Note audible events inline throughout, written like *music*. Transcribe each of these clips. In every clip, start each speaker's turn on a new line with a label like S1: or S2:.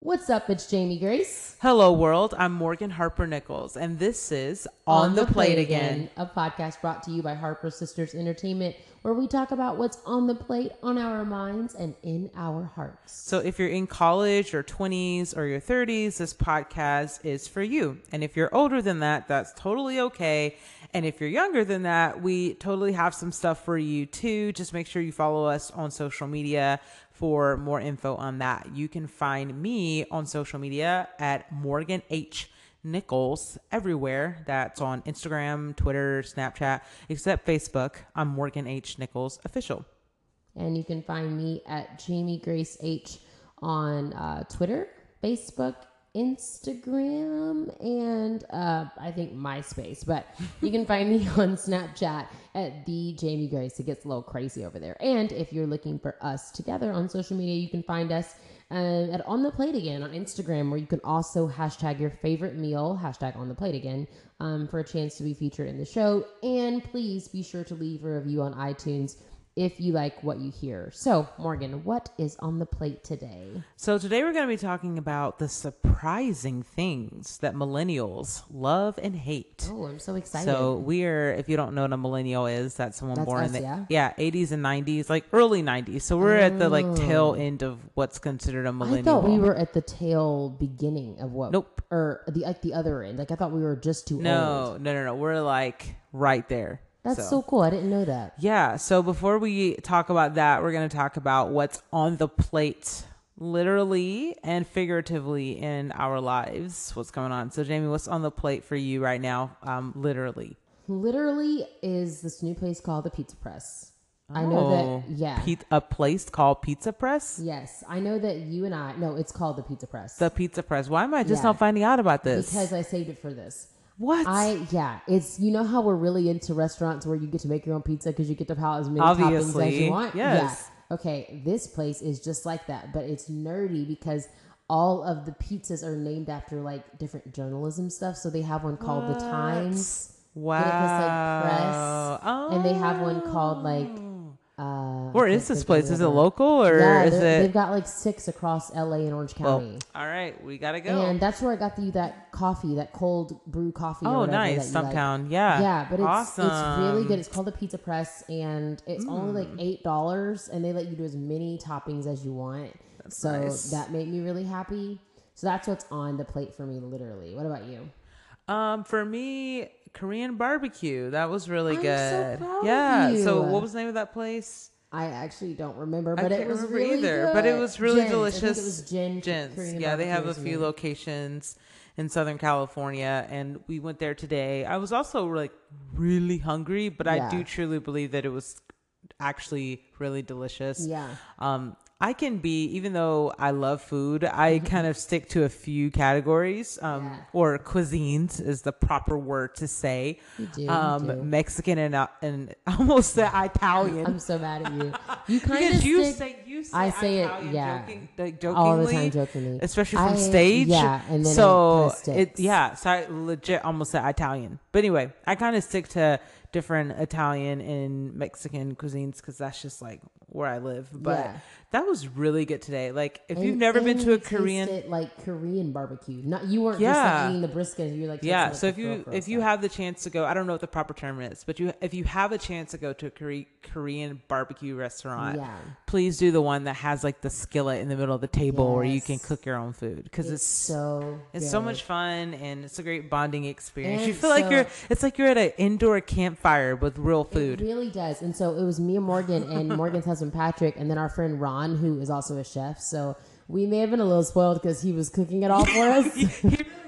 S1: What's up? It's Jamie Grace.
S2: Hello, world. I'm Morgan Harper Nichols, and this is On, the, Plate, again.
S1: a podcast brought to you by Harper Sisters Entertainment, where we talk about what's on the plate, on our minds, and in our hearts.
S2: So, if you're in college or 20s or your 30s, this podcast is for you. And if you're older than that, that's totally okay. And if you're younger than that, we totally have some stuff for you too. Just make sure you follow us on social media for more info on that. You can find me on social media at Morgan H. Nichols everywhere. That's on Instagram, Twitter, Snapchat, except Facebook. I'm Morgan H. Nichols official.
S1: And you can find me at Jamie Grace H on uh, Twitter, Facebook, Instagram, and uh, I think MySpace. But you can find me *laughs* on Snapchat at the Jamie Grace. It gets a little crazy over there. And if you're looking for us together on social media, you can find us uh, at On the Plate Again on Instagram, where you can also hashtag your favorite meal, hashtag On the Plate Again, um, for a chance to be featured in the show. And please be sure to leave a review on iTunes if you like what you hear. So, Morgan, what is on the plate today?
S2: So, today we're going to be talking about the surprising things that millennials love and hate.
S1: Oh, I'm so excited.
S2: So, we are, if you don't know what a millennial is, that's someone
S1: That's
S2: born
S1: us,
S2: in the
S1: yeah?
S2: 80s and 90s, like early 90s. So, we're at the like oh. tail end of what's considered a millennial.
S1: Oh. I thought we were at the tail beginning of what?
S2: Nope.
S1: Or the like the other end. Like I thought we were just too old.
S2: No, no, no, no. We're like right there.
S1: That's so. cool. I didn't know that.
S2: Yeah. So before we talk about that, we're going to talk about what's on the plate, literally and figuratively in our lives. What's going on? So, Jamie, what's on the plate for you right now? Um, literally.
S1: Literally is this new place called the Pizza Press. I know that. Yeah.
S2: Pe- a place called Pizza Press.
S1: yes, I know that you and I. No, it's called the Pizza Press.
S2: The Pizza Press. Why am I just
S1: Yeah.
S2: not finding out about this?
S1: because I saved it for this.
S2: What?
S1: I yeah, it's you know how we're really into restaurants where you get to make your own pizza because you get to pile as many toppings as you want.
S2: yes.
S1: Yeah. Okay, this place is just like that, but it's nerdy because all of the pizzas are named after like different journalism stuff. So they have one called the Times.
S2: wow.
S1: Then it was like press,
S2: Oh.
S1: and they have one called like. Uh,
S2: Where
S1: I
S2: is this place? Is it local or
S1: Yeah,
S2: is it?
S1: they've got like six across LA and Orange County.
S2: Well,
S1: County.
S2: all right, we gotta go.
S1: And that's where I got you that coffee, that cold brew coffee.
S2: oh, nice,
S1: that you like.
S2: Yeah,
S1: Yeah, but it's
S2: awesome. Mm.
S1: it's really good. It's called the Pizza Press, and it's only like eight dollars, and they let you do as many toppings as you want. so
S2: nice.
S1: that made me really happy. So that's what's on the plate for me, literally. What about you?
S2: Um, for me, Korean barbecue. That was really
S1: I'm so
S2: good.
S1: of
S2: yeah. So what was the name of that place?
S1: I actually don't remember,
S2: I
S1: but
S2: can't
S1: it was
S2: remember
S1: really
S2: either.
S1: good.
S2: But it was really
S1: Gen's.
S2: delicious.
S1: It was. Korean
S2: Yeah, they have a few locations in Southern California, and we went there today. I was also like really hungry, but I do truly believe that it was actually really delicious.
S1: Yeah.
S2: Um, I can be, even though I love food, I kind of stick to a few categories, um,
S1: Yeah.
S2: or cuisines is the proper word to say.
S1: You do, you
S2: um,
S1: do.
S2: Mexican and uh, and *laughs* almost the Italian.
S1: I'm so mad at you. *laughs* You kind of
S2: you say you say
S1: I say it, yeah.
S2: joking, like jokingly,
S1: all the time jokingly,
S2: especially from
S1: I-
S2: stage.
S1: Yeah, and then
S2: so
S1: it,
S2: it yeah, so I legit almost said Italian. But anyway, I kind of stick to different Italian and Mexican cuisines because that's just like where I live. But
S1: Yeah.
S2: that was really good today. Like if
S1: And-
S2: you've never been to a Korean,
S1: like Korean barbecue. Not you weren't just like eating the brisket. You're like
S2: yeah. So if you if you have the chance to go, I don't know what the proper term is, but you if you have a chance to go to a Kore- Korean barbecue restaurant,
S1: Yeah.
S2: please do the one that has like the skillet in the middle of the table where you can cook your own food because
S1: it's
S2: it's
S1: so
S2: It's so much fun and it's a great bonding experience. you
S1: And
S2: feel like you're it's like you're at an indoor campfire with real food.
S1: It really does. And so it was me and Morgan and *laughs* Morgan's husband Patrick, and then our friend Ron, who is also a chef. So we may have been a little spoiled because he was cooking it all for *laughs* us.
S2: he really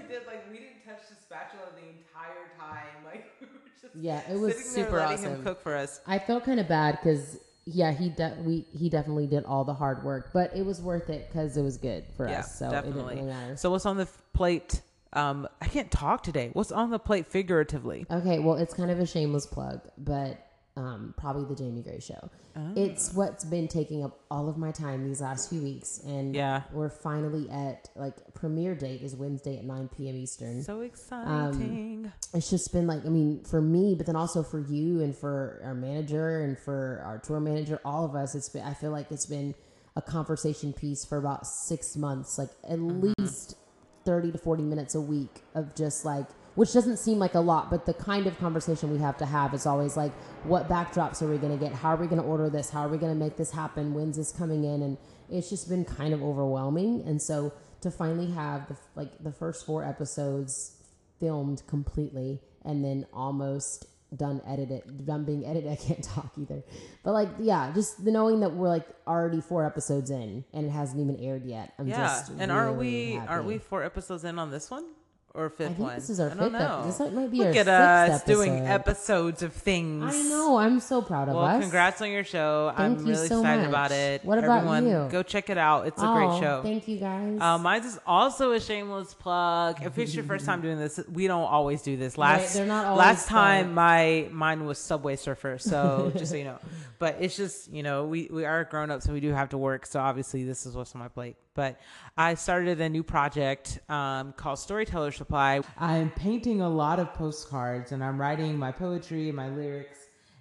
S2: did like we didn't touch the spatula the entire time. *laughs* Like we were just
S1: Yeah, it was
S2: there
S1: super
S2: letting him
S1: awesome.
S2: cook for us.
S1: I felt kind of bad because yeah, he de- we he definitely did all the hard work, but it was worth it because it was good for
S2: Yeah,
S1: us. So it
S2: definitely.
S1: didn't really matter.
S2: So what's on the f- plate? Um, I can't talk today. What's on the plate figuratively?
S1: Okay, well, it's kind of a shameless plug, but um, probably the Jamie Grace show.
S2: Oh.
S1: It's what's been taking up all of my time these last few weeks, and
S2: Yeah.
S1: we're finally at like premiere date is Wednesday at nine p.m. Eastern.
S2: So exciting.
S1: it's just been like I mean for me, but then also for you and for our manager and for our tour manager, all of us. It's been I feel like it's been a conversation piece for about six months, like at
S2: Mm-hmm.
S1: least 30 to 40 minutes a week of just like, which doesn't seem like a lot, but the kind of conversation we have to have is always like, what backdrops are we going to get? How are we going to order this? How are we going to make this happen? When's this coming in? And it's just been kind of overwhelming. And so to finally have the, like the first four episodes filmed completely and then almost done edited done being edited i can't *laughs* talk either. But like yeah just the knowing that we're like already four episodes in and it hasn't even aired yet i'm
S2: Yeah,
S1: just
S2: and aren't
S1: really
S2: we aren't we four episodes in on this one or fifth
S1: I think
S2: one?
S1: this is our
S2: I don't
S1: fifth ep-
S2: know.
S1: this might be
S2: Look
S1: our
S2: at us
S1: sixth
S2: doing episodes of things.
S1: i know i'm so proud of us.
S2: Well,
S1: us
S2: congrats on your show.
S1: Thank
S2: I'm
S1: you
S2: really
S1: so
S2: excited
S1: much.
S2: about it.
S1: What about
S2: Everyone,
S1: you?
S2: go check it out. It's a
S1: oh,
S2: great show.
S1: thank you guys
S2: Uh, mine's is also a shameless plug. If it's your first time doing this, we don't always do this. Last
S1: always
S2: last time
S1: fun.
S2: my mine was Subway Surfer, so *laughs* just so you know. But it's just you know we we are grown ups and we do have to work, so obviously this is what's on my plate. But I started a new project um, called Storyteller Supply. I'm painting a lot of postcards and I'm writing my poetry and my lyrics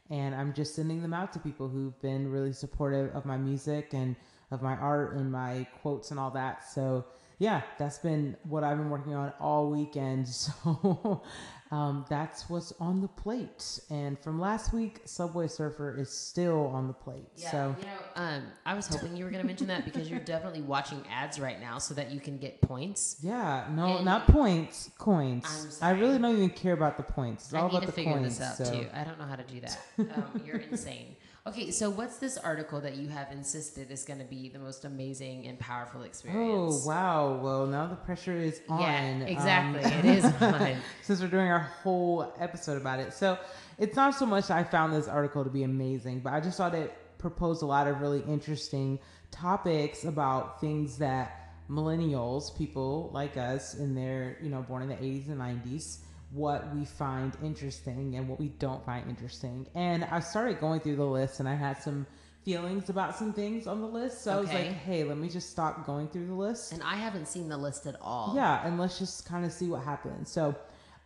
S2: and I'm just sending them out to people who've been really supportive of my music and of my art and my quotes and all that. So yeah, that's been what I've been working on all weekend. *laughs* So um, that's what's on the plate. And from last week, Subway Surfer is still on the plate.
S1: Yeah,
S2: so
S1: you know, um, I was *laughs* hoping you were going to mention that because you're definitely watching ads right now so that you can get points.
S2: yeah, no,
S1: And-
S2: not points, coins. I really don't even care about the points. It's
S1: I
S2: all
S1: need
S2: about
S1: to
S2: the
S1: figure
S2: coins.
S1: this out
S2: so.
S1: too. I don't know how to do that. *laughs* Um, you're insane. Okay, so what's this article that you have insisted is going to be the most amazing and powerful experience?
S2: Oh wow! Well, now the pressure is on.
S1: Yeah,
S2: Um,
S1: exactly. it is *laughs* on.
S2: since we're doing our whole episode about it. So it's not so much I found this article to be amazing, but I just thought it proposed a lot of really interesting topics about things that millennials, people like us in their, you know, born in the 80s and 90s, what we find interesting and what we don't find interesting. And I started going through the list and I had some feelings about some things on the list. So I was like, hey, let me just stop going through the list.
S1: And I haven't seen the list at all.
S2: Yeah, and let's just kind of see what happens. So,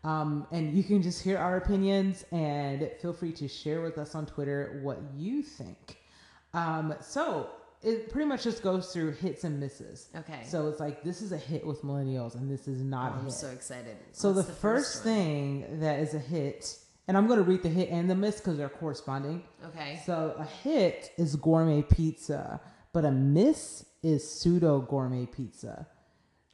S2: um, and you can just hear our opinions and feel free to share with us on Twitter what you think. Um, so it pretty much just goes through hits and misses.
S1: Okay.
S2: So it's like this is a hit with millennials, and this is not
S1: Oh,
S2: a
S1: I'm so excited.
S2: So
S1: What's
S2: the, first,
S1: one?
S2: thing that is a hit, and I'm going to read the hit and the miss because they're corresponding.
S1: Okay.
S2: So a hit is gourmet pizza, but a miss is pseudo gourmet pizza.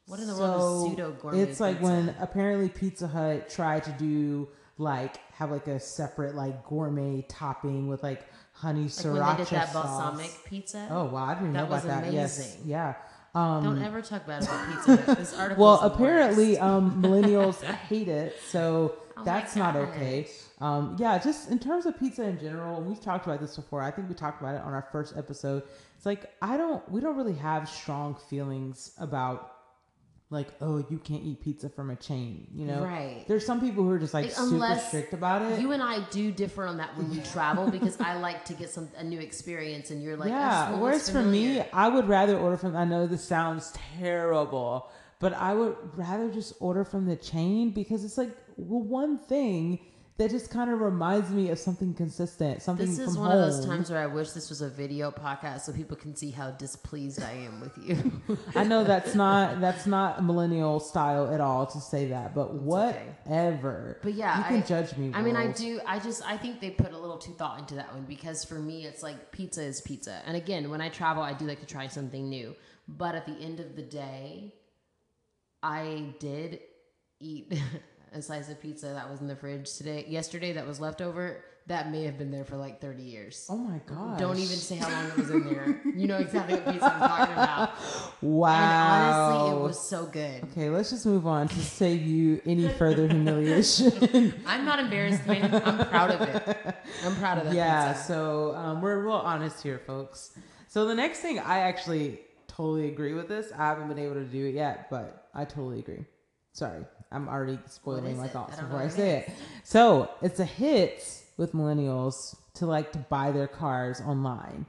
S1: What in the world is pseudo gourmet pizza?
S2: It's like
S1: pizza?
S2: when apparently Pizza Hut tried to do like have like a separate like gourmet topping with like honey
S1: Like
S2: sriracha
S1: when they did that
S2: sauce.
S1: balsamic pizza.
S2: Oh wow, I didn't
S1: That
S2: know about that. Yes, yeah. Um,
S1: Don't ever talk bad about *laughs* pizza. This article.
S2: well, apparently, um, *laughs* millennials hate it, so
S1: Oh
S2: that's not okay. Um, yeah, just in terms of pizza in general, and we've talked about this before. I think we talked about it on our first episode. It's like I don't, we don't really have strong feelings about like, oh, you can't eat pizza from a chain. You know,
S1: Right.
S2: There's some people who are just like,
S1: Like,
S2: super strict about it.
S1: You and I do differ on that when we travel because I like to get some a new experience, and you're like,
S2: yeah. Whereas for me. I would rather order from. I know this sounds terrible, but I would rather just order from the chain because it's like well, one thing that just kind of reminds me of something consistent, something
S1: This is one
S2: home.
S1: of those times where I wish this was a video podcast so people can see how displeased I am with you. *laughs*
S2: I know that's not that's not millennial style at all to say that, but
S1: okay.
S2: whatever.
S1: But yeah,
S2: you can
S1: I-
S2: judge me.
S1: I mean, I do. I just, I think they put a little too thought into that one because for me, it's like pizza is pizza. And again, when I travel, I do like to try something new. But at the end of the day, I did eat *laughs* a slice of pizza that was in the fridge today, yesterday, that was left over. That may have been there for like 30 years.
S2: Oh my god!
S1: Don't even say how long it was in there. You know exactly what pizza I'm talking about.
S2: Wow. *laughs*
S1: And honestly, it was so good.
S2: Okay, let's just move on to save you any further humiliation. *laughs*
S1: I'm not embarrassed, man. I'm proud of it. I'm proud of that
S2: yeah,
S1: pizza.
S2: so um, we're real honest here, folks. So the next thing, I actually totally agree with this. I haven't been able to do it yet, but I totally agree. Sorry, I'm already spoiling my thoughts
S1: I
S2: before I say
S1: it.
S2: So it's a hit with millennials to like to buy their cars online,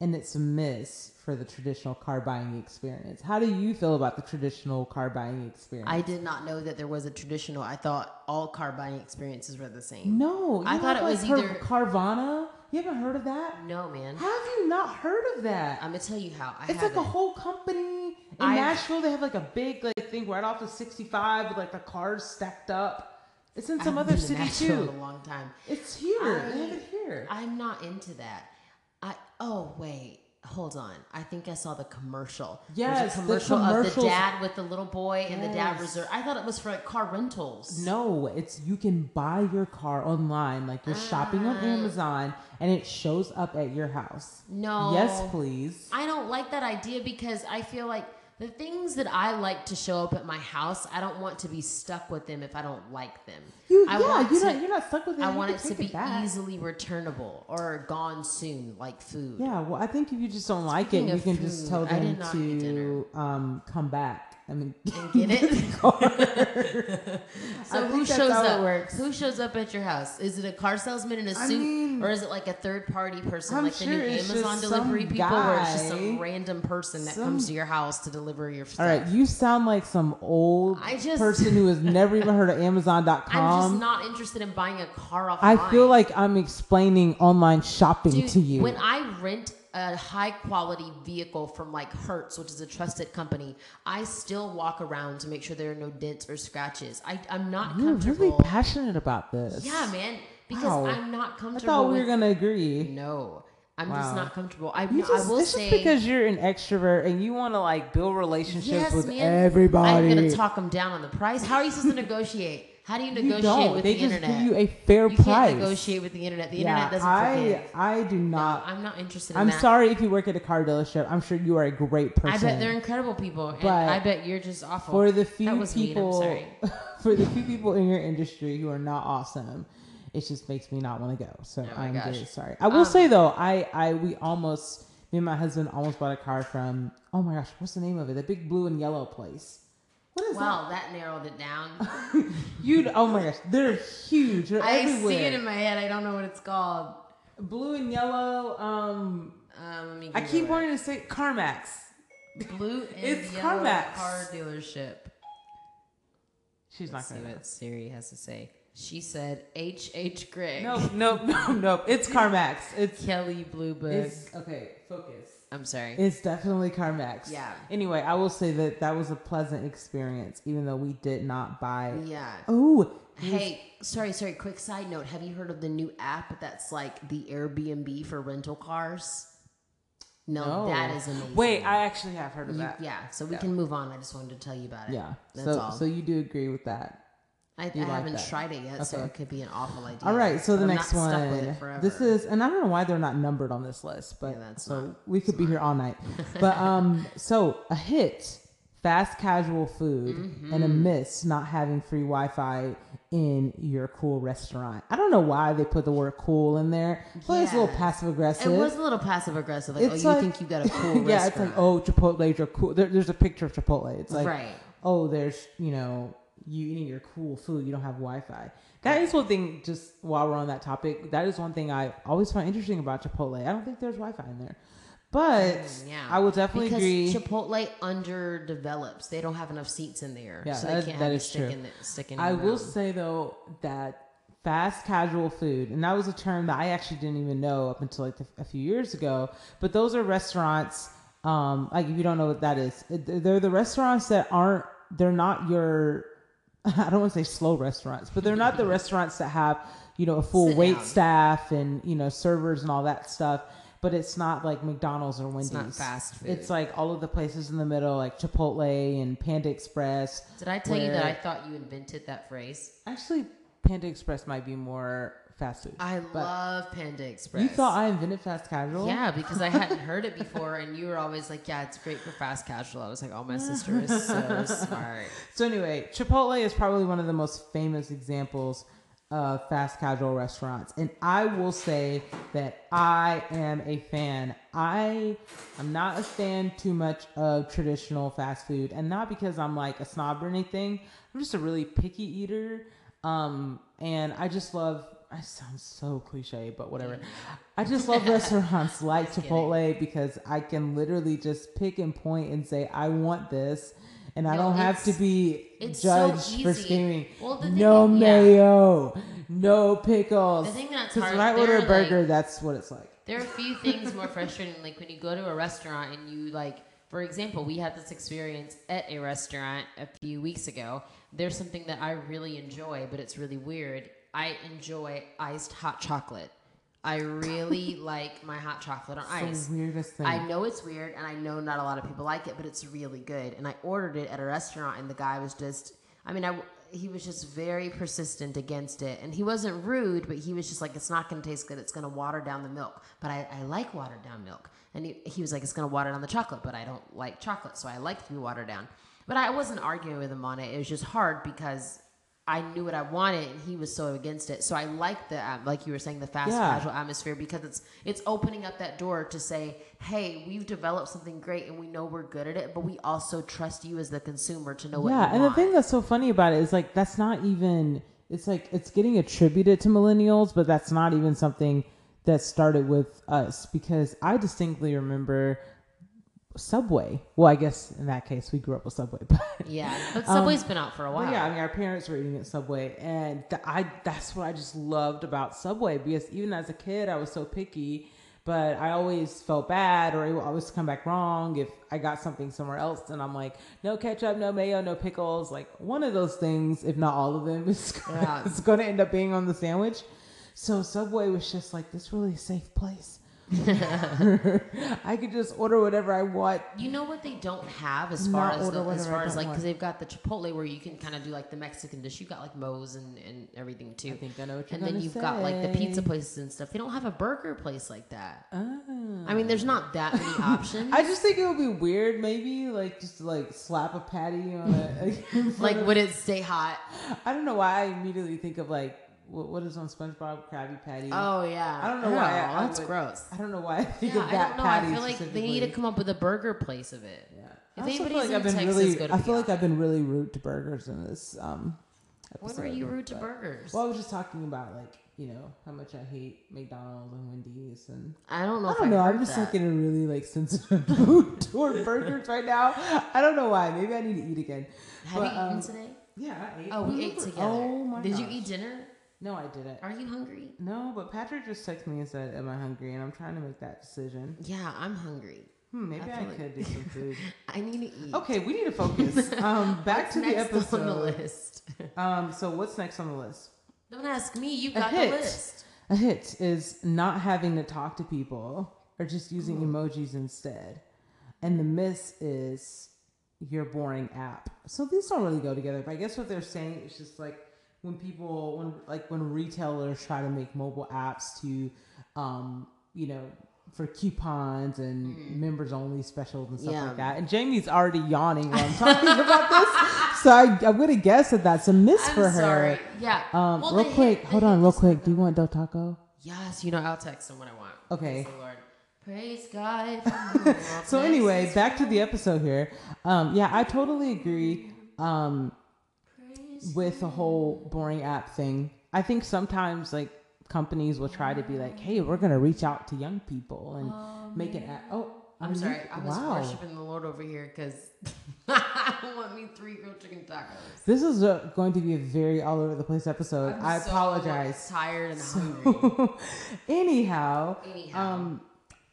S2: and it's a miss for the traditional car buying experience. How do you feel about the traditional car buying experience?
S1: I did not know that there was a traditional. I thought all car buying experiences were the same.
S2: No,
S1: I thought it was either-
S2: Carvana. You haven't heard of that?
S1: No, man.
S2: How have you not heard of that?
S1: I'm gonna tell you how. I
S2: it's like a whole company in
S1: I've-
S2: Nashville. They have like a big like right off of 65 with like the cars stacked up. It's in
S1: I
S2: some
S1: haven't
S2: other city
S1: in
S2: too.
S1: a long time.
S2: It's here.
S1: I-
S2: they have it here.
S1: I'm not into that. I oh wait, hold on. I think I saw the commercial.
S2: Yes,
S1: There's
S2: the
S1: a commercial of the dad with the little boy and the dad reserve. I thought it was for like car rentals.
S2: No, it's you can buy your car online, like you're shopping on
S1: Ah.
S2: Amazon, and it shows up at your house.
S1: No.
S2: Yes, please.
S1: I don't like that idea because I feel like the things that I like to show up at my house, I don't want to be stuck with them if I don't like them.
S2: You,
S1: I
S2: yeah,
S1: want
S2: you're
S1: to,
S2: not you're not stuck with it.
S1: I
S2: You
S1: want it to be
S2: back.
S1: easily returnable or gone soon, like food.
S2: Yeah, well, I think if you just don't like
S1: Speaking
S2: it, you can just tell them
S1: not eat dinner.
S2: to um, come back. *laughs* *laughs* I mean,
S1: get it? so who shows up?
S2: works.
S1: Who shows up at your house? Is it a car salesman in a
S2: I
S1: suit,
S2: mean-
S1: or is it like a third party person,
S2: I'm
S1: like the new Amazon delivery people, where it's just some random person that
S2: some-
S1: comes to your house to deliver your stuff?
S2: all right, you sound like some old
S1: I just-
S2: person who has never even heard of Amazon.com. *laughs*
S1: I'm just not interested in buying a car off.
S2: I feel like I'm explaining online shopping
S1: Dude,
S2: to you.
S1: when I rent a high quality vehicle from like Hertz, which is a trusted company, I still walk around to make sure there are no dents or scratches. I, I'm not
S2: You're
S1: comfortable.
S2: really passionate about this.
S1: yeah, man, because
S2: Wow.
S1: I'm not comfortable.
S2: I thought we were gonna agree.
S1: No, I'm
S2: Wow.
S1: just not comfortable. I,
S2: You
S1: I
S2: just,
S1: will
S2: it's
S1: say
S2: just because you're an extrovert and you want to like build relationships
S1: yes,
S2: with
S1: man.
S2: everybody.
S1: I'm gonna talk them down on the price. How are you supposed to negotiate? How do you
S2: you
S1: negotiate
S2: don't.
S1: with
S2: they
S1: the
S2: just
S1: internet?
S2: give you a fair
S1: You
S2: price.
S1: can't negotiate with the internet. The
S2: yeah,
S1: internet doesn't
S2: I
S1: forgive.
S2: I do
S1: No,
S2: not.
S1: I'm not interested in that.
S2: I'm
S1: that.
S2: sorry if you work at a car dealership. I'm sure you are a great person.
S1: I bet they're incredible people, and
S2: But
S1: I bet you're just awful.
S2: for the few
S1: that was mean. I'm
S2: people
S1: sorry. *laughs*
S2: for the few people in your industry who are not awesome. It just makes me not want to go. So
S1: Oh
S2: I'm
S1: gosh.
S2: very sorry. I will
S1: Um,
S2: say though, I I we almost me and my husband almost bought a car from oh my gosh, what's the name of it? The big blue and yellow place. What is
S1: Wow, that narrowed it down. *laughs*
S2: You oh my gosh, they're huge. They're
S1: I
S2: everywhere.
S1: see it in my head. I don't know what it's called.
S2: blue and yellow. Um,
S1: Um,
S2: I keep wanting to say CarMax.
S1: blue *laughs* and
S2: It's
S1: yellow
S2: CarMax.
S1: car dealership.
S2: She's
S1: Let's
S2: not gonna.
S1: what Siri has to say. She said H H Gregg.
S2: No, no, *laughs* no, no. It's CarMax. It's
S1: Kelley Blue Book.
S2: it's okay. Focus.
S1: I'm sorry.
S2: It's definitely CarMax.
S1: Yeah.
S2: Anyway, I will say that that was a pleasant experience, even though we did not buy.
S1: yeah.
S2: Oh,
S1: Hey, sorry, sorry. Quick side note: Have you heard of the new app that's like the Airbnb for rental cars? No,
S2: no.
S1: that is amazing.
S2: Wait, I actually have heard of
S1: You-
S2: that.
S1: yeah. So we
S2: Yeah.
S1: can move on. I just wanted to tell you about it.
S2: Yeah.
S1: That's
S2: so,
S1: all.
S2: so you do agree with that?
S1: I, I
S2: like
S1: haven't
S2: that.
S1: tried it yet, so it could be an awful idea.
S2: All right. So the
S1: I'm
S2: next
S1: not stuck with
S2: one.
S1: it forever.
S2: This is, and I don't know why they're not numbered on this list, but
S1: Yeah,
S2: so we could be here all night. *laughs* But um, so a hit, fast casual food,
S1: Mm-hmm.
S2: and a miss not having free Wi-Fi in your cool restaurant. I don't know why they put the word "cool" in there, but it's a little passive aggressive.
S1: It was a little passive aggressive. Like, oh,
S2: It's
S1: you
S2: like-
S1: think you got a *laughs* cool
S2: yeah, it's like
S1: restaurant.
S2: oh, Chipotle, you're cool. There, there's a picture of Chipotle. It's like
S1: right.
S2: oh, there's you know you eating your cool food, you don't have Wi-Fi. That is one thing. Just while we're on that topic, that is one thing I always find interesting about Chipotle. I don't think there's Wi-Fi in there, but
S1: Mm, yeah.
S2: I will definitely
S1: because
S2: agree.
S1: Chipotle underdevelops. They don't have enough seats in there,
S2: Yeah,
S1: so
S2: that-
S1: they can't
S2: that
S1: have
S2: is
S1: stick
S2: true.
S1: in the, stick in
S2: I will say though that fast casual food, and that was a term that I actually didn't even know up until like a few years ago. But those are restaurants. Um, like if you don't know what that is, they're the restaurants that aren't. They're not your. *laughs* I don't want to say slow restaurants, but they're not the mm-hmm. restaurants that have you know a full
S1: Sit
S2: wait
S1: down.
S2: staff and you know servers and all that stuff. But it's not like McDonald's or Wendy's.
S1: It's not fast food.
S2: It's like all of the places in the middle, like Chipotle and Panda Express.
S1: Did I tell you that I thought you invented that phrase?
S2: Actually, Panda Express might be more fast food.
S1: I
S2: But
S1: love Panda Express.
S2: You thought I invented fast casual?
S1: Yeah, because I hadn't *laughs* heard it before, and you were always like, "Yeah, it's great for fast casual." I was like, "Oh, my sister is so *laughs* smart."
S2: So anyway, Chipotle is probably one of the most famous examples of fast casual restaurants, and I will say that I am a fan. I am not a fan too much of traditional fast food, and not because I'm like a snob or anything. I'm just a really picky eater, um, and I just love. I sound so cliche, but whatever. I just love restaurants *laughs* like
S1: Just kidding.
S2: Chipotle because I can literally just pick and point and say, I want this. And I don't have to be
S1: it's so
S2: judged for screaming,
S1: Well,
S2: no
S1: yeah.
S2: mayo, no pickles.
S1: The thing that's
S2: Because
S1: hard-
S2: when I order a
S1: are, like-
S2: burger, that's what it's like.
S1: There are a few things more frustrating, like when you go to a restaurant and you like, for example, we had this experience at a restaurant a few weeks ago. There's something that I really enjoy, but it's really weird. I enjoy iced hot chocolate. I really *laughs* like my hot chocolate on ice.
S2: The weirdest thing.
S1: I know it's weird, and I know not a lot of people like it, but it's really good. And I ordered it at a restaurant, and the guy was just, I mean, I he was just very persistent against it, and he wasn't rude, but he was just like, it's not going to taste good. It's going to water down the milk. But I, I like watered down milk, and he, he was like, it's going to water down the chocolate, but I don't like chocolate, so I like to be watered down. But I wasn't arguing with him on it. It was just hard because I knew what I wanted, and he was so against it. So I like the, um, like you were saying, the fast
S2: Yeah.
S1: casual atmosphere because it's it's opening up that door to say, hey, we've developed something great, and we know we're good at it, but we also trust you as the consumer to know what.
S2: yeah, and the thing that's so funny about it is like that's not even. It's like it's getting attributed to millennials, but that's not even something that started with us because I distinctly remember Subway. Well, I guess in that case we grew up with Subway, *laughs* but
S1: yeah, but um, Subway's been out for a while.
S2: yeah, I mean, our parents were eating at Subway, and th- I that's what I just loved about Subway because even as a kid, I was so picky, but I always felt bad or I would always come back wrong if I got something somewhere else, and I'm like, no ketchup, no mayo, no pickles. Like one of those things, if not all of them, *laughs* is gonna,
S1: Yeah.
S2: is going to end up being on the sandwich. So Subway was just like this really safe place. *laughs* I could just order whatever I want.
S1: You know what they don't have as far
S2: Not
S1: as the, as far as like because they've got the Chipotle where you can kind of do like the Mexican dish. You got like Moe's and, and everything too.
S2: I think I know what you're
S1: and then you've got like the pizza places and stuff. They don't have a burger place like that.
S2: Ah.
S1: I mean, there's not that many *laughs* options.
S2: I just think it would be weird, maybe like just like slap a patty on it. *laughs*
S1: like, would it stay hot?
S2: I don't know why I immediately think of like what, what is on SpongeBob Krabby Patty.
S1: Oh yeah,
S2: I don't know why I- I
S1: that's
S2: would-
S1: gross.
S2: I don't know why I think
S1: Yeah,
S2: of
S1: I don't know.
S2: patty.
S1: I feel like they need to come up with a burger place of it.
S2: Yeah.
S1: If
S2: I also feel like I've been
S1: Texas,
S2: really. I feel like I've been really rude to burgers in this. um
S1: When were you rude to burgers?
S2: Well, I was just talking about like you know how much I hate McDonald's and Wendy's and
S1: I don't know.
S2: I don't know. I'm just
S1: that.
S2: like in a really like sensitive *laughs* mood toward burgers right now. I don't know why. Maybe I need to eat again.
S1: Have
S2: But,
S1: you eaten
S2: um,
S1: today?
S2: Yeah, I ate.
S1: Oh, we ate
S2: burger-
S1: together.
S2: Oh my god.
S1: Did you eat dinner?
S2: No, I didn't.
S1: Are you hungry?
S2: No, but Patrick just texted me and said, "Am I hungry?" And I'm trying to make that decision.
S1: Yeah, I'm hungry.
S2: Hmm, maybe
S1: I
S2: I,
S1: feel like-
S2: could do some food. *laughs*
S1: I need to eat.
S2: okay, we need to focus. *laughs* Um, back to the episode.
S1: on the list. *laughs*
S2: Um, so what's next on the list?
S1: Don't ask me. You got the list.
S2: A hit is not having to talk to people or just using emojis instead. And the miss is your boring app. So these don't really go together. But I guess what they're saying is just like when people, when like when retailers try to make mobile apps to, um, you know, for coupons and members only specials and stuff
S1: Mm. Yeah.
S2: like that. And Jamie's already yawning while I'm talking *laughs* about this. So I, I'm gonna guess that that's a miss
S1: I'm
S2: for her.
S1: sorry. Yeah.
S2: Um,
S1: Well,
S2: real
S1: the hit-
S2: quick, hold on, real quick.
S1: like
S2: Do you want Del Taco?
S1: Yes, you know I'll text him when I want.
S2: Okay.
S1: Praise the Lord. Praise God. *laughs*
S2: So anyway, back to the episode here. Um, yeah, I totally agree um, with the whole boring app thing. I think sometimes like companies will try to be like, "Hey, we're gonna reach out to young people and make an app." Oh,
S1: I'm sorry. I was
S2: wow.
S1: worshiping the Lord over here because *laughs* I want me three grilled chicken tacos.
S2: This is a, going to be a very all over the place episode.
S1: I'm
S2: I
S1: so
S2: apologize.
S1: Tired and hungry. *laughs*
S2: Anyhow,
S1: Anyhow.
S2: um,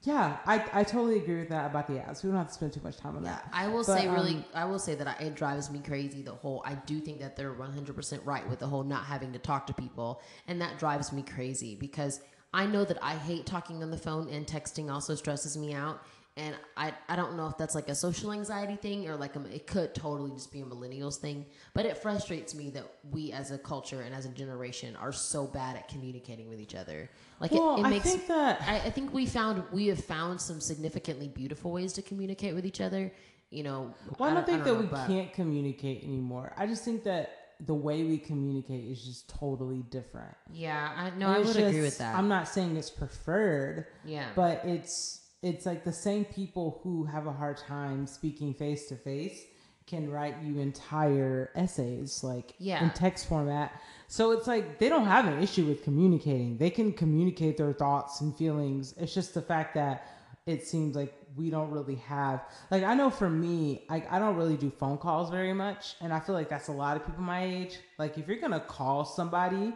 S2: yeah, I, I totally agree with that about the ads. We don't have to spend too much time on
S1: Yeah,
S2: that.
S1: I will
S2: But,
S1: say really,
S2: um,
S1: I will say that I, it drives me crazy. The whole, I do think that they're 100% right with the whole not having to talk to people, and that drives me crazy because I know that I hate talking on the phone and texting also stresses me out. And I, I don't know if that's like a social anxiety thing or like a, it could totally just be a millennials thing. But it frustrates me that we as a culture and as a generation are so bad at communicating with each other. Like
S2: Well,
S1: it, it
S2: I
S1: makes
S2: think that
S1: I, I think we found we have found some significantly beautiful ways to communicate with each other. You know,
S2: Well, I don't think that
S1: know,
S2: we
S1: but-
S2: can't communicate anymore. I just think that the way we communicate is just totally different.
S1: Yeah, I
S2: know
S1: I would agree with that.
S2: I'm not saying it's preferred,
S1: yeah,
S2: but it's it's like the same people who have a hard time speaking face to face can write you entire essays like
S1: Yeah.
S2: in text format. So it's like they don't have an issue with communicating. They can communicate their thoughts and feelings. It's just the fact that it seems like we don't really have like I know for me, I, I don't really do phone calls very much and I feel like that's a lot of people my age. Like if you're gonna call somebody,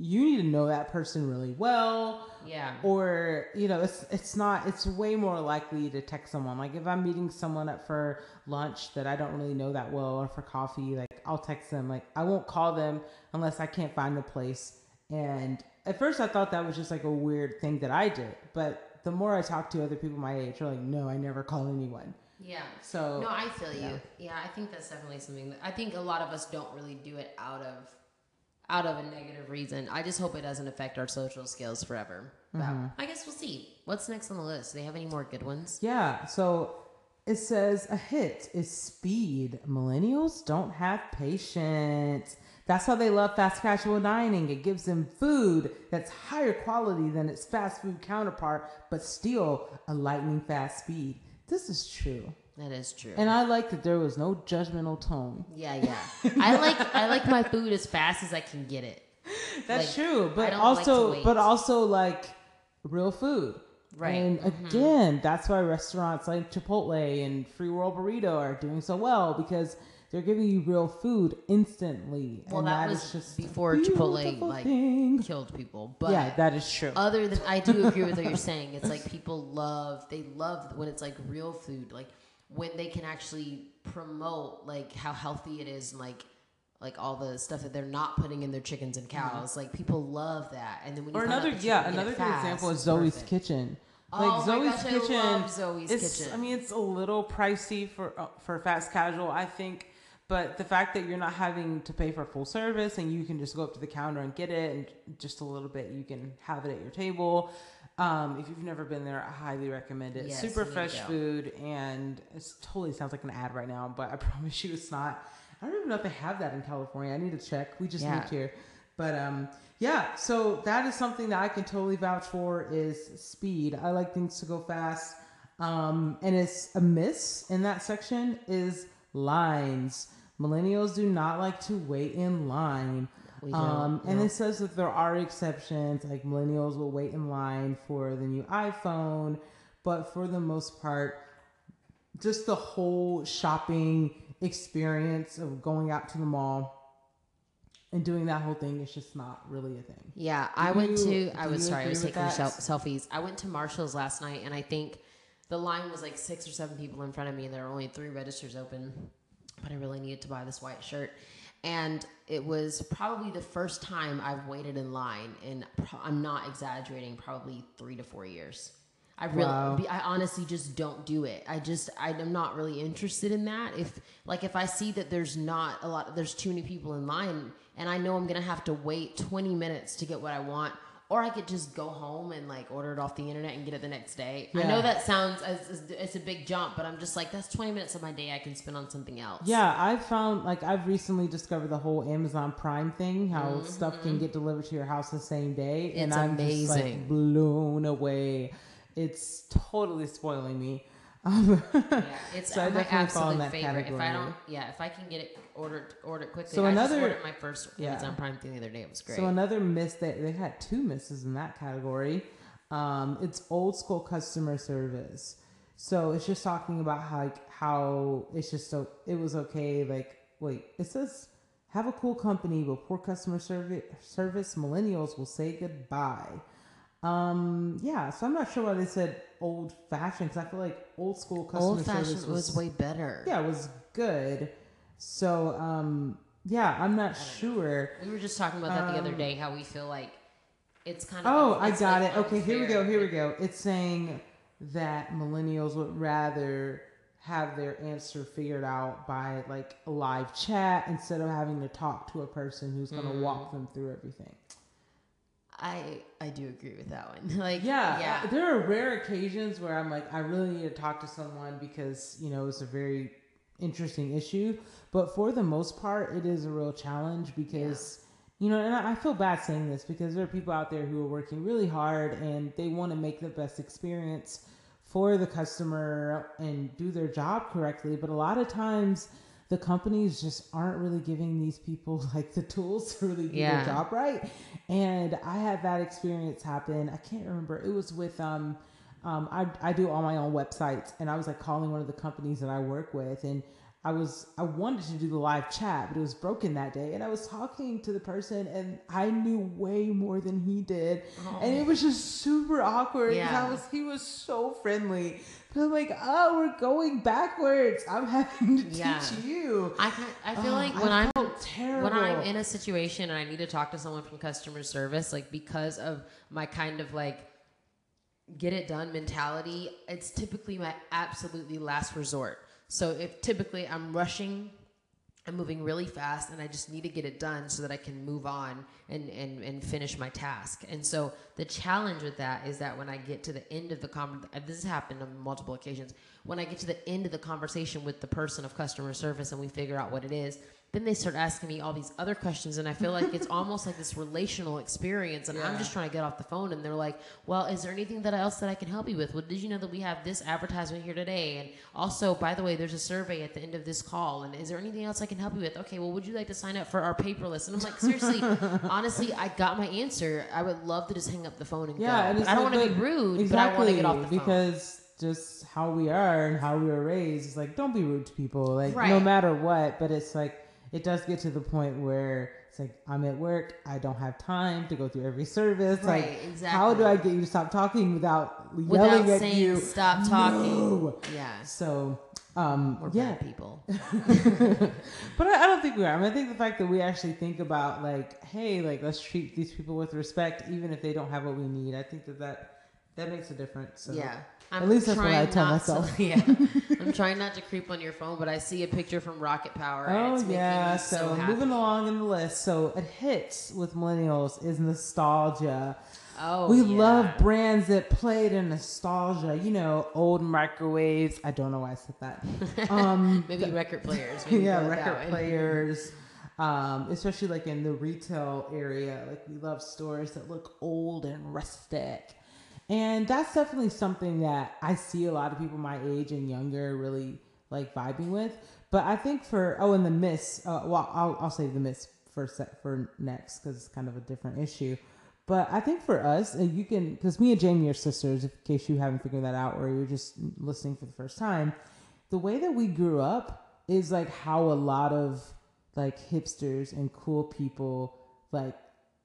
S2: you need to know that person really well
S1: Yeah.
S2: or you know it's it's not it's way more likely to text someone like if i'm meeting someone up for lunch that i don't really know that well or for coffee like i'll text them like i won't call them unless i can't find the place and at first i thought that was just like a weird thing that i did but the more i talk to other people my age are like no i never call anyone
S1: Yeah.
S2: so
S1: No, I feel
S2: yeah.
S1: you. Yeah, I think that's definitely something that I think a lot of us don't really do it out of out of a negative reason. I just hope it doesn't affect our social skills forever.
S2: Mm-hmm.
S1: I guess we'll see. What's next on the list? Do they have any more good ones?
S2: Yeah, so it says a hit is speed. Millennials don't have patience. That's how they love fast casual dining. It gives them food that's higher quality than its fast food counterpart, but still a lightning fast speed. This is true.
S1: That is true.
S2: And I like that there was no judgmental tone.
S1: yeah, yeah. I like I like my food as fast as I can get it. *laughs*
S2: That's
S1: Like,
S2: true, but
S1: don't like
S2: also, but also like real food,
S1: Right.
S2: And
S1: Mhm.
S2: again, that's why restaurants like Chipotle and Free World Burrito are doing so well because they're giving you real food instantly.
S1: Well,
S2: and
S1: that
S2: is
S1: was
S2: just
S1: before Chipotle, like,
S2: thing.
S1: Killed people. But
S2: yeah, that is true.
S1: other than I do agree with what you're *laughs* saying. It's like people love they love when it's like real food, like when they can actually promote like how healthy it is and like like all the stuff that they're not putting in their chickens and cows. Like people love that. And then when you
S2: or another, yeah,
S1: can get it
S2: another good
S1: fast,
S2: example is Zoe's
S1: perfect.
S2: Kitchen.
S1: Oh
S2: Like
S1: my
S2: Zoe's
S1: gosh, I
S2: Kitchen,
S1: love Zoe's
S2: it's,
S1: Kitchen.
S2: I mean, it's a little pricey for uh, for fast casual, I think. But the fact that you're not having to pay for full service and you can just go up to the counter and get it, and just a little bit, you can have it at your table. Um, if you've never been there, I highly recommend it.
S1: Yes,
S2: Super
S1: you need to
S2: fresh food, and it totally sounds like an ad right now, but I *laughs* promise you it's not. I don't even know if they have that in California. I need to check. We just
S1: Yeah.
S2: moved here, but um, yeah. So that is something that I can totally vouch for is speed. I like things to go fast, um, and it's a miss in that section is lines. Millennials do not like to wait in line.
S1: We don't,
S2: Um, and
S1: no.
S2: it says that there are exceptions, like millennials will wait in line for the new iPhone, but for the most part, just the whole shopping experience of going out to the mall and doing that whole thing is just not really a thing.
S1: Yeah, I
S2: Do
S1: went
S2: you-
S1: to. I was sorry, I was taking shel- selfies. I went to Marshalls last night, and I think the line was like six or seven people in front of me, and there were only three registers open. But I really needed to buy this white shirt, and it was probably the first time I've waited in line, and pro- I'm not exaggerating, probably three to four years. I really,
S2: Wow.
S1: I honestly just don't do it. I just, I'm not really interested in that. If, like, if I see that there's not a lot, there's too many people in line, and I know I'm gonna have to wait 20 minutes to get what I want, or I could just go home and like order it off the internet and get it the next day. I know that sounds, it's, it's a big jump, but I'm just like, that's 20 minutes of my day I can spend on something else.
S2: Yeah, I've found like I've recently discovered the whole Amazon Prime thing, how stuff can get delivered to your house the same day, and
S1: Mm-hmm. It's
S2: I'm just
S1: amazing.
S2: like blown away. It's totally spoiling me. Um,
S1: Yeah, it's
S2: So I
S1: my
S2: definitely fall in
S1: absolute favorite. If I don't, yeah, if I can get it ordered, order it quickly.
S2: So
S1: I
S2: another-
S1: just ordered my first
S2: yeah.
S1: Amazon Prime thing the other day. It was great.
S2: So another miss that they had two misses in that category. Um, it's old school customer service. So it's just talking about how like, how it's just so it was okay. Like wait, it says have a cool company but poor customer service. Service millennials will say goodbye. Um, yeah, so I'm not sure why they said old fashioned because I feel like old school customer
S1: Old
S2: service
S1: fashioned was, way better.
S2: yeah it was good. So um, yeah, I'm not sure.
S1: We were just talking about that the other
S2: Um,
S1: day. How we feel like it's kind of.
S2: Oh, I got
S1: like,
S2: it. Okay, here we go. Here we go. It's saying that millennials would rather have their answer figured out by like a live chat instead of having to talk to a person who's going to
S1: Mm.
S2: walk them through everything.
S1: I I do agree with that one. *laughs* like
S2: Yeah,
S1: yeah.
S2: There are rare occasions where I'm like, I really need to talk to someone because you know it's a very interesting issue. But for the most part, it is a real challenge because you know, and I I feel bad saying this because there are people out there who are working really hard and they want to make the best experience for the customer and do their job correctly. But a lot of times, the companies just aren't really giving these people *laughs* like the tools to really do
S1: Yeah.
S2: their job right. And I had that experience happen. I can't remember. It was with um, um I I do all my own websites, and I was like calling one of the companies that I work with, and I was I wanted to do the live chat, but it was broken that day, and I was talking to the person, and I knew way more than he did, oh. and it was just super awkward.
S1: Yeah.
S2: I was he was so friendly, but I'm like, oh, we're going backwards. I'm *laughs* having to
S1: Yeah.
S2: teach you.
S1: I I feel
S2: Oh,
S1: like when I'm
S2: terrible.
S1: when I'm in a situation and I need to talk to someone from customer service, like because of my kind of like get it done mentality, it's typically my absolutely last resort. So if typically I'm rushing, I'm moving really fast and I just need to get it done so that I can move on and, and, and finish my task. And so the challenge with that is that when I get to the end of the conversation, this has happened on multiple occasions, when I get to the end of the conversation with the person of customer service and we figure out what it is, then they start asking me all these other questions and I feel like it's *laughs* almost like this relational experience and I'm just trying to get off the phone and they're like, "Well, is there anything that else that I can help you with? Well, did you know that we have this advertisement here today? And also, by the way, there's a survey at the end of this call and is there anything else I can help you with? Okay, well, would you like to sign up for our paper list?" And I'm like, "Seriously, *laughs* honestly, I got my answer. I would love to just hang up the phone and
S2: Yeah,
S1: go.
S2: and
S1: I don't
S2: like,
S1: want to be rude, but I want to get off the phone."
S2: because just how we are and how we were raised is like don't be rude to people like no matter what but it's like it does get to the point where it's like i'm at work i don't have time to go through every service
S1: Right,
S2: like how do i get you to stop talking without
S1: Without
S2: yelling at
S1: saying
S2: you
S1: stop talking.
S2: No.
S1: Yeah.
S2: so um
S1: We're
S2: yeah
S1: bad people. *laughs*
S2: but I, I don't think we are. I mean, I think the fact that we actually think about like, hey, like let's treat these people with respect, even if they don't have what we need. I think that that that makes a difference. So.
S1: Yeah.
S2: At least that's what I tell myself.
S1: To, *laughs* yeah. I'm trying not to creep on your phone, but I see a picture from Rocket Power. and
S2: Oh
S1: it's
S2: yeah.
S1: me
S2: So,
S1: so,
S2: moving along in the list. So it hits with millennials is nostalgia.
S1: Oh,
S2: we
S1: yeah.
S2: love brands that play to nostalgia. You know, old microwaves. I don't know why I said that. *laughs* Um,
S1: maybe record players. *laughs* Maybe
S2: yeah, record players. Um, especially like in the retail area, like we love stores that look old and rustic. And that's definitely something that I see a lot of people my age and younger really like vibing with. But I think for oh, and the miss. Uh, well, I'll I'll save the miss for set for next because it's kind of a different issue. But I think for us, uh, you can because me and Jamie are sisters. In case you haven't figured that out, or you're just listening for the first time, the way that we grew up is like how a lot of like hipsters and cool people like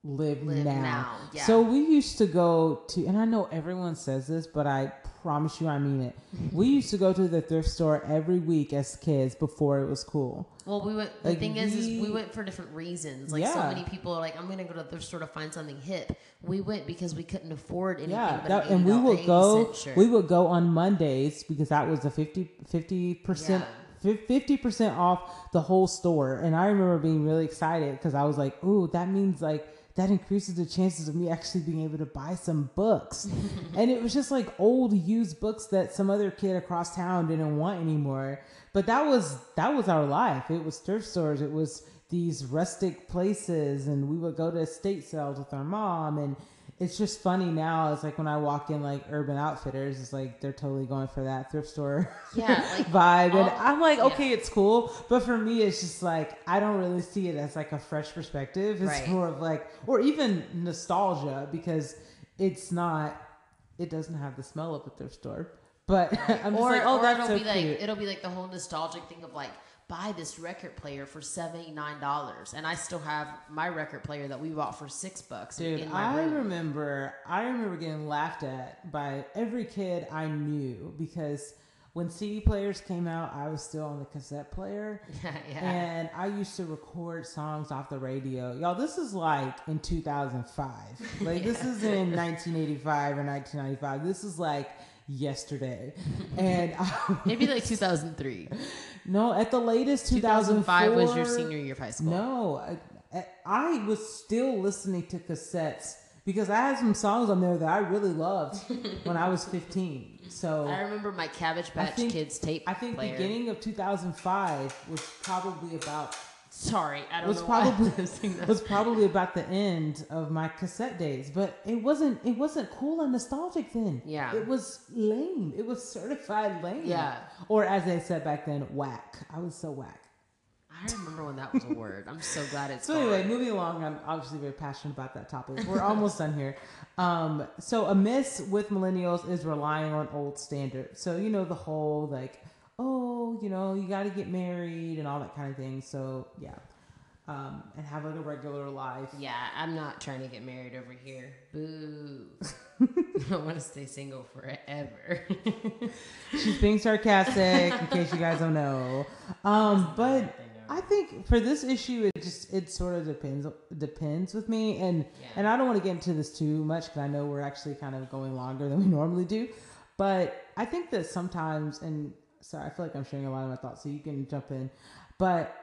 S2: live,
S1: Live
S2: now.
S1: now, yeah.
S2: So we used to go to, and I know everyone says this, but I promise you I mean it. we used to go to the thrift store every week as kids before it was cool.
S1: Well, we went. The
S2: Like,
S1: thing is, is we
S2: we-
S1: went for different reasons. Like so many people are like, I'm gonna go to the thrift store to find something hip. We went because we couldn't afford anything.
S2: Yeah,
S1: but
S2: that,
S1: an
S2: and we would go. We would go on Mondays because that was a 50 percent. 50% off the whole store and i remember being really excited because i was like ooh that means like that increases the chances of me actually being able to buy some books. *laughs* And it was just like old used books that some other kid across town didn't want anymore. But that was that was our life. It was thrift stores. It was these rustic places. And we would go to estate sales with our mom. And it's just funny now. It's like when I walk in like Urban Outfitters, it's like they're totally going for that thrift store *laughs*
S1: Yeah, like, *laughs*
S2: vibe, and I'm like,
S1: yeah.
S2: okay, it's cool, but for me, it's just like I don't really see it as like a fresh perspective. It's
S1: Right.
S2: more of like, or even nostalgia because it's not, it doesn't have the smell of a thrift store. But *laughs* I'm just
S1: or,
S2: like, oh,
S1: or it'll
S2: so
S1: be like it'll be like the whole nostalgic thing of like buy this record player for seventy nine dollars, and I still have my record player that we bought for six bucks.
S2: Dude, I
S1: room.
S2: remember I remember getting laughed at by every kid I knew because when CD players came out, I was still on the cassette player. *laughs*
S1: yeah, yeah.
S2: And I used to record songs off the radio. Y'all, this is like in 2005. Like, this *laughs* is in 1985 or 1995. This is like yesterday. *laughs* And I,
S1: Maybe like two thousand three.
S2: no, at the latest,
S1: 2005
S2: 2005
S1: was your senior year of high school.
S2: No, I, I- I was still listening to cassettes because I had some songs on there that I really loved *laughs* when I was 15. So
S1: I remember my Cabbage Patch
S2: think-
S1: Kids tape
S2: I think
S1: player.
S2: beginning of 2005 was probably about
S1: Sorry, I don't
S2: was
S1: know. why I *laughs* was saying
S2: was probably about the end of my cassette days, but it wasn't it wasn't cool and nostalgic then.
S1: Yeah.
S2: it was lame. It was certified lame.
S1: Yeah.
S2: or as they said back then, whack. I was so whack.
S1: I remember when that was a word. I'm so glad it's *laughs*
S2: So anyway, moving along, I'm obviously very passionate about that topic. We're almost done here. Um, so a miss with millennials is relying on old standards. So you know the whole like, oh, you know, you got to get married and all that kind of thing. So yeah, um, and have like a regular life.
S1: Yeah, I'm not trying to get married over here. Boo. *laughs* *laughs* I want to stay single forever. *laughs*
S2: She's being sarcastic, in case you guys don't know. Um, but I think for this issue, it just it sort of depends depends with me, and
S1: Yeah.
S2: and I don't want to get into this too much because I know we're actually kind of going longer than we normally do. But I think that sometimes, and sorry, I feel like I'm sharing a lot of my thoughts, so you can jump in. But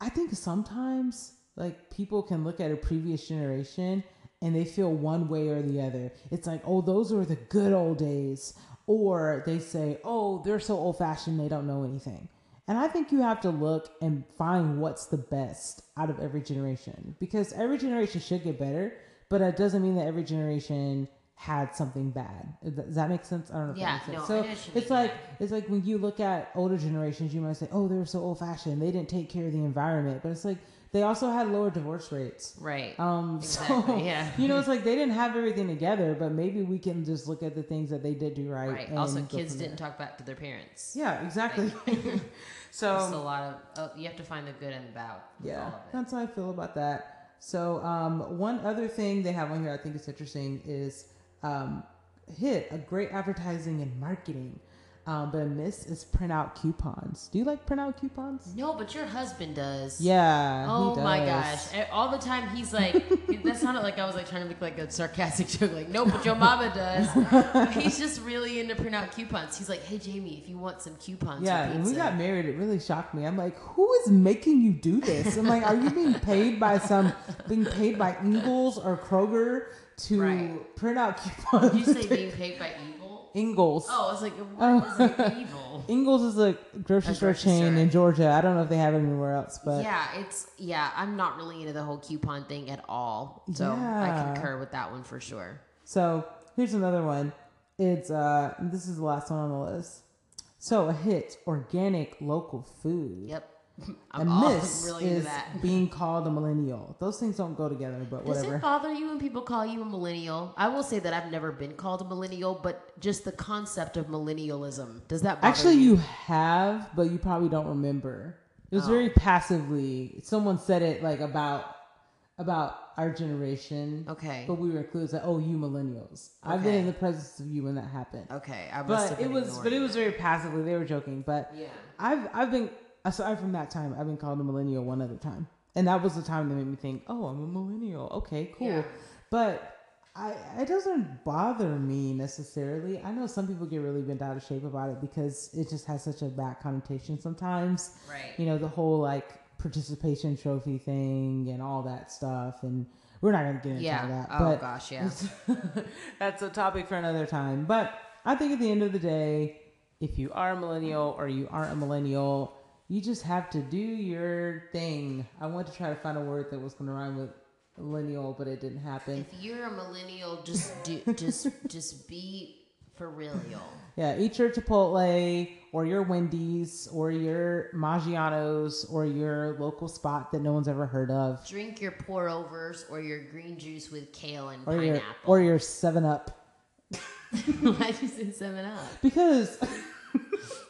S2: I think sometimes like people can look at a previous generation and they feel one way or the other. It's like, oh, those were the good old days. Or they say, oh, they're so old fashioned, they don't know anything. And I think you have to look and find what's the best out of every generation because every generation should get better, but it doesn't mean that every generation had something bad. Does that make sense? I don't know if
S1: Yeah,
S2: that makes sense.
S1: no,
S2: so it's like
S1: yeah.
S2: it's like when you look at older generations, you might say, "Oh, they were so old fashioned. They didn't take care of the environment." But it's like they also had lower divorce rates.
S1: right.
S2: Um, *laughs*
S1: Exactly,
S2: so
S1: yeah.
S2: you know, it's like they didn't have everything together, but maybe we can just look at the things that they did do right.
S1: right.
S2: and
S1: Also, kids didn't
S2: there.
S1: talk back to their parents.
S2: Yeah, exactly.
S1: Just *laughs* *laughs* a lot of. Oh, you have to find the good and the bad.
S2: yeah,
S1: all of it.
S2: that's how I feel about that. So um, one other thing they have on here I think is interesting is um, hit a great advertising and marketing. Um, but a miss is print out coupons. Do you like print out coupons?
S1: No, but your husband does.
S2: Yeah.
S1: Oh
S2: he
S1: my gosh! All the time he's like, *laughs* that sounded like I was like trying to make like a sarcastic *laughs* joke. Like, no, but your mama does. *laughs* he's just really into print out coupons. He's like, hey Jamie, if you want some coupons,
S2: Yeah, when we got married, it really shocked me. I'm like, who is making you do this? I'm like, are you being paid by some, being paid by Ingles or Kroger to
S1: Right.
S2: print out coupons?
S1: Did you say being paid by *laughs* evil?
S2: Ingles.
S1: Oh, I was like, what is it *laughs* evil?
S2: Ingles is a grocery
S1: A
S2: store
S1: grocery
S2: chain
S1: store.
S2: in Georgia. I don't know if they have it anywhere else, but
S1: yeah, it's yeah. I'm not really into the whole coupon thing at all. So I concur with that one for sure.
S2: So here's another one. It's uh this is the last one on the list. So a hit, organic local food.
S1: Yep.
S2: A
S1: I'm all *laughs*
S2: miss
S1: really into
S2: is
S1: that.
S2: being called a millennial. Those things don't go together, but
S1: Does
S2: whatever.
S1: it bother you when people call you a millennial? I will say that I've never been called a millennial, but just the concept of millennialism does that bother
S2: Actually,
S1: you?
S2: you have, but you probably don't remember. It was
S1: Oh.
S2: very passively. Someone said it like about about our generation.
S1: Okay.
S2: But we were included. Like, oh, you millennials. I've been in the presence of you when that happened.
S1: Okay, I
S2: But it was, but it
S1: ignoring
S2: was very passively. They were joking, but
S1: Yeah.
S2: I've I've been aside from that time, I've been called a millennial one other time, and that was the time that made me think, oh, I'm a millennial. Okay, cool.
S1: Yeah.
S2: But I it doesn't bother me necessarily. I know some people get really bent out of shape about it because it just has such a bad connotation sometimes.
S1: Right.
S2: You know the whole like participation trophy thing and all that stuff, and we're not gonna get into
S1: Yeah.
S2: that.
S1: Oh
S2: but
S1: gosh, yeah. *laughs*
S2: that's a topic for another time. But I think at the end of the day, if you are a millennial or you aren't a millennial, you just have to do your thing. I went to try to find a word that was going to rhyme with millennial, but it didn't happen.
S1: If you're a millennial, just do, just just be for real.
S2: Yeah, eat your Chipotle or your Wendy's or your Maggiano's or your local spot that no one's ever heard of.
S1: Drink your pour overs or your green juice with kale and
S2: Or your
S1: pineapple.
S2: or your Seven Up *laughs*
S1: Why'd you say seven up?
S2: because *laughs*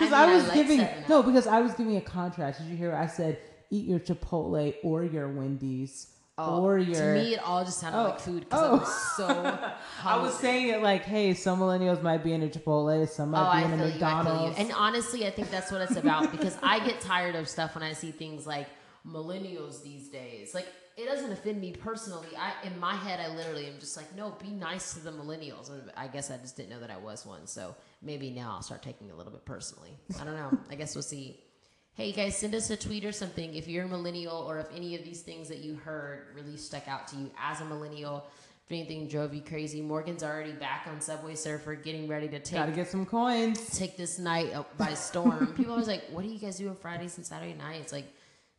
S1: I
S2: because
S1: mean,
S2: I,
S1: I
S2: was
S1: like
S2: giving no because I was giving a contrast. Did you hear? I said eat your Chipotle or your Wendy's
S1: Oh,
S2: or your.
S1: to me, it all just sounded
S2: Oh.
S1: like food because
S2: Oh. *laughs*
S1: I was so.
S2: I was saying it like, hey, some millennials might be in a Chipotle, some
S1: Oh,
S2: might
S1: I
S2: be in a
S1: feel you. I.
S2: McDonald's.
S1: And honestly, I think that's what it's about because I get tired of stuff when I see things like millennials these days. Like it doesn't offend me personally. I in my head, I literally am just like, no, be nice to the millennials. I guess I just didn't know that I was one. So maybe now I'll start taking it a little bit personally. I don't know. I guess we'll see. Hey guys, send us a tweet or something if you're a millennial or if any of these things that you heard really stuck out to you as a millennial. If anything drove you crazy, Morgan's already back on Subway Surfer, getting ready to take
S2: Gotta get some coins.
S1: take this night by storm. People are always like, "What do you guys do on Fridays and Saturday nights? Like,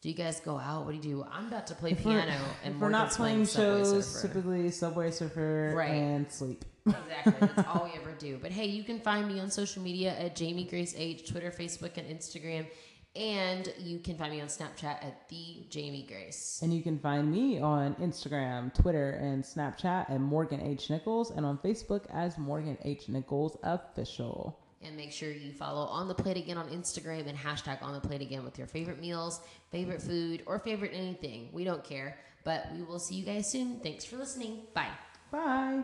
S1: do you guys go out? What do you do?" I'm about to play
S2: If
S1: piano, and
S2: we're not playing
S1: Subway
S2: shows, typically Subway Surfer
S1: Right.
S2: and sleep.
S1: Exactly, that's *laughs* all we ever do. But hey, you can find me on social media at Jamie Grace H, Twitter, Facebook, and Instagram, and you can find me on Snapchat at the Jamie Grace.
S2: And you can find me on Instagram, Twitter, and Snapchat at Morgan H. Nichols, and on Facebook as Morgan H. Nichols Official.
S1: And make sure you follow On the Plate Again on Instagram and hashtag On the Plate Again with your favorite meals, favorite food, or favorite anything. We don't care. But we will see you guys soon. Thanks for listening. Bye.
S2: Bye.